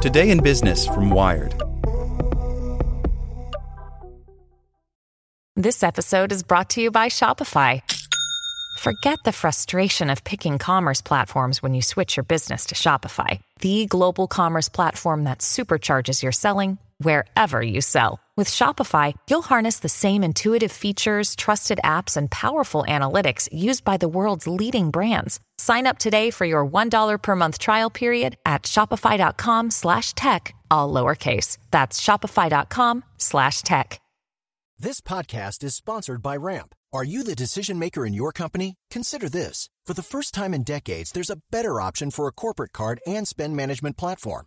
Today in Business from Wired. This episode is brought to you by Shopify. Forget the frustration of picking commerce platforms when you switch your business to Shopify, the global commerce platform that supercharges your selling wherever you sell. With Shopify, you'll harness the same intuitive features, trusted apps, and powerful analytics used by the world's leading brands. Sign up today for your $1 per month trial period at shopify.com slash tech, all lowercase. That's shopify.com slash tech. This podcast is sponsored by Ramp. Are you the decision maker in your company? Consider this. For the first time in decades, there's a better option for a corporate card and spend management platform.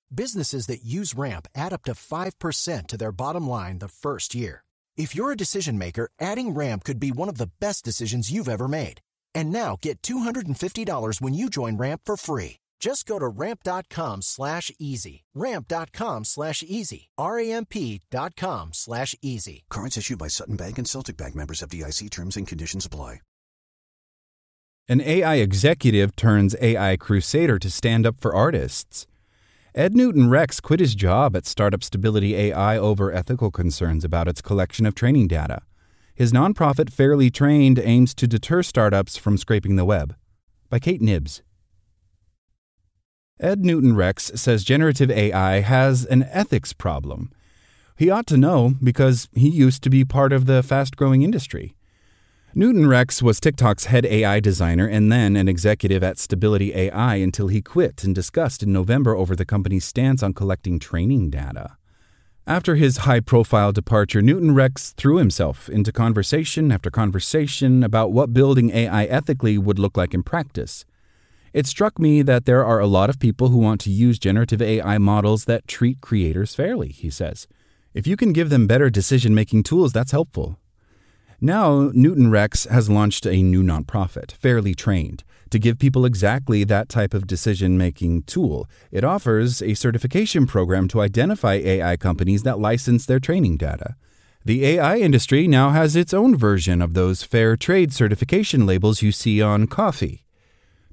Businesses that use Ramp add up to 5% to their bottom line the first year. If you're a decision maker, adding Ramp could be one of the best decisions you've ever made. And now get $250 when you join Ramp for free. Just go to ramp.com slash easy. Ramp.com slash easy. R-A-M-P dot com slash easy. Cards issued by Sutton Bank and Celtic Bank members FDIC terms and conditions apply. An AI executive turns AI crusader to stand up for artists. Ed Newton Rex quit his job at startup Stability AI over ethical concerns about its collection of training data. His nonprofit Fairly Trained aims to deter startups from scraping the web. By Kate Knibbs. Ed Newton Rex says generative AI has an ethics problem. He ought to know because he used to be part of the fast growing industry. Newton Rex was TikTok's head AI designer and then an executive at Stability AI until he quit in disgust in November over the company's stance on collecting training data. After his high profile departure, Newton Rex threw himself into conversation after conversation about what building AI ethically would look like in practice. It struck me that there are a lot of people who want to use generative AI models that treat creators fairly, he says. If you can give them better decision making tools, that's helpful. Now, Newton Rex has launched a new nonprofit, Fairly Trained, to give people exactly that type of decision making tool. It offers a certification program to identify AI companies that license their training data. The AI industry now has its own version of those fair trade certification labels you see on coffee.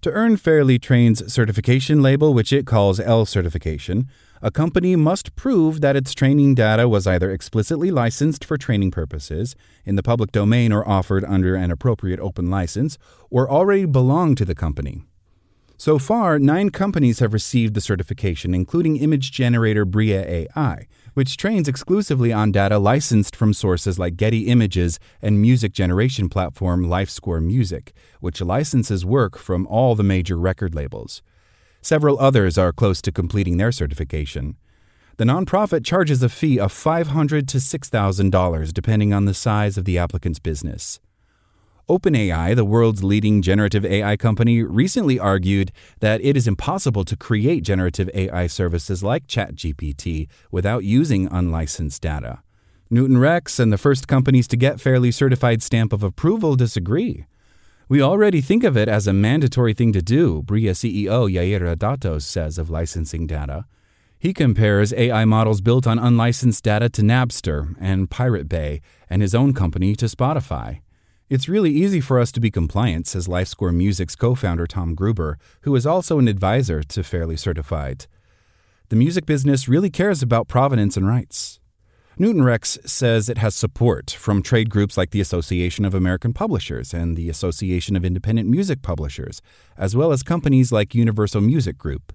To earn Fairly Trained's certification label, which it calls L certification, a company must prove that its training data was either explicitly licensed for training purposes, in the public domain or offered under an appropriate open license, or already belonged to the company. So far, nine companies have received the certification, including image generator Bria AI, which trains exclusively on data licensed from sources like Getty Images and music generation platform LifeScore Music, which licenses work from all the major record labels. Several others are close to completing their certification. The nonprofit charges a fee of 500 to $6,000 depending on the size of the applicant's business. OpenAI, the world's leading generative AI company, recently argued that it is impossible to create generative AI services like ChatGPT without using unlicensed data. Newton Rex and the first companies to get fairly certified stamp of approval disagree. We already think of it as a mandatory thing to do, Bria CEO Yair Adatos says of licensing data. He compares AI models built on unlicensed data to Napster and Pirate Bay, and his own company to Spotify. It's really easy for us to be compliant, says LifeScore Music's co founder Tom Gruber, who is also an advisor to Fairly Certified. The music business really cares about provenance and rights. Newton Rex says it has support from trade groups like the Association of American Publishers and the Association of Independent Music Publishers, as well as companies like Universal Music Group.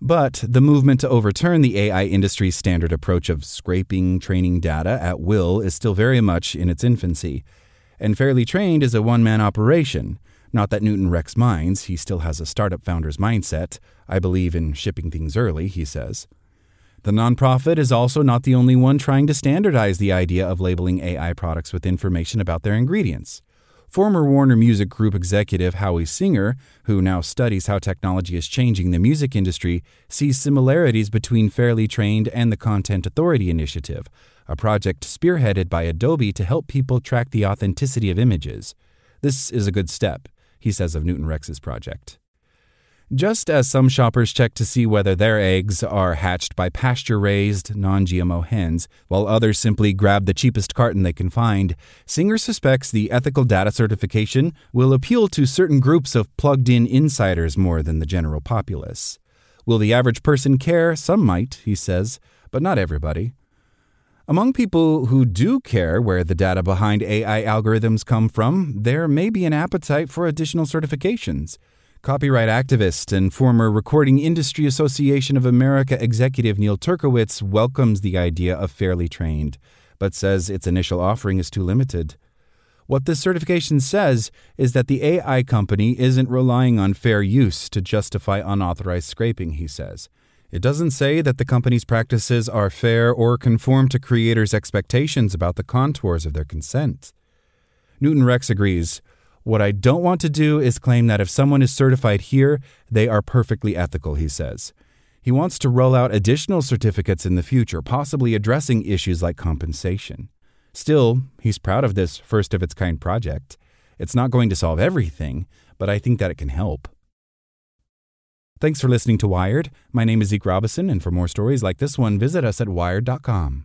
But the movement to overturn the AI industry's standard approach of scraping training data at will is still very much in its infancy and Fairly Trained is a one man operation. Not that Newton Rex minds, he still has a startup founder's mindset. I believe in shipping things early, he says. The nonprofit is also not the only one trying to standardize the idea of labeling AI products with information about their ingredients. Former Warner Music Group executive Howie Singer, who now studies how technology is changing the music industry, sees similarities between Fairly Trained and the Content Authenticity Initiative, a project spearheaded by Adobe to help people track the authenticity of images. This is a good step, he says of Newton Rex's project. Just as some shoppers check to see whether their eggs are hatched by pasture raised, non GMO hens, while others simply grab the cheapest carton they can find, Singer suspects the ethical data certification will appeal to certain groups of plugged in insiders more than the general populace. Will the average person care? Some might, he says, but not everybody. Among people who do care where the data behind AI algorithms come from, there may be an appetite for additional certifications. Copyright activist and former Recording Industry Association of America executive Neil Turkewitz welcomes the idea of fairly trained, but says its initial offering is too limited. What this certification says is that the AI company isn't relying on fair use to justify unauthorized scraping, he says. It doesn't say that the company's practices are fair or conform to creators' expectations about the contours of their consent. Newton Rex agrees. What I don't want to do is claim that if someone is certified here, they are perfectly ethical, he says. He wants to roll out additional certificates in the future, possibly addressing issues like compensation. Still, he's proud of this first of its kind project. It's not going to solve everything, but I think that it can help. Thanks for listening to Wired. My name is Zeke Robison, and for more stories like this one, visit us at wired.com.